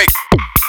break.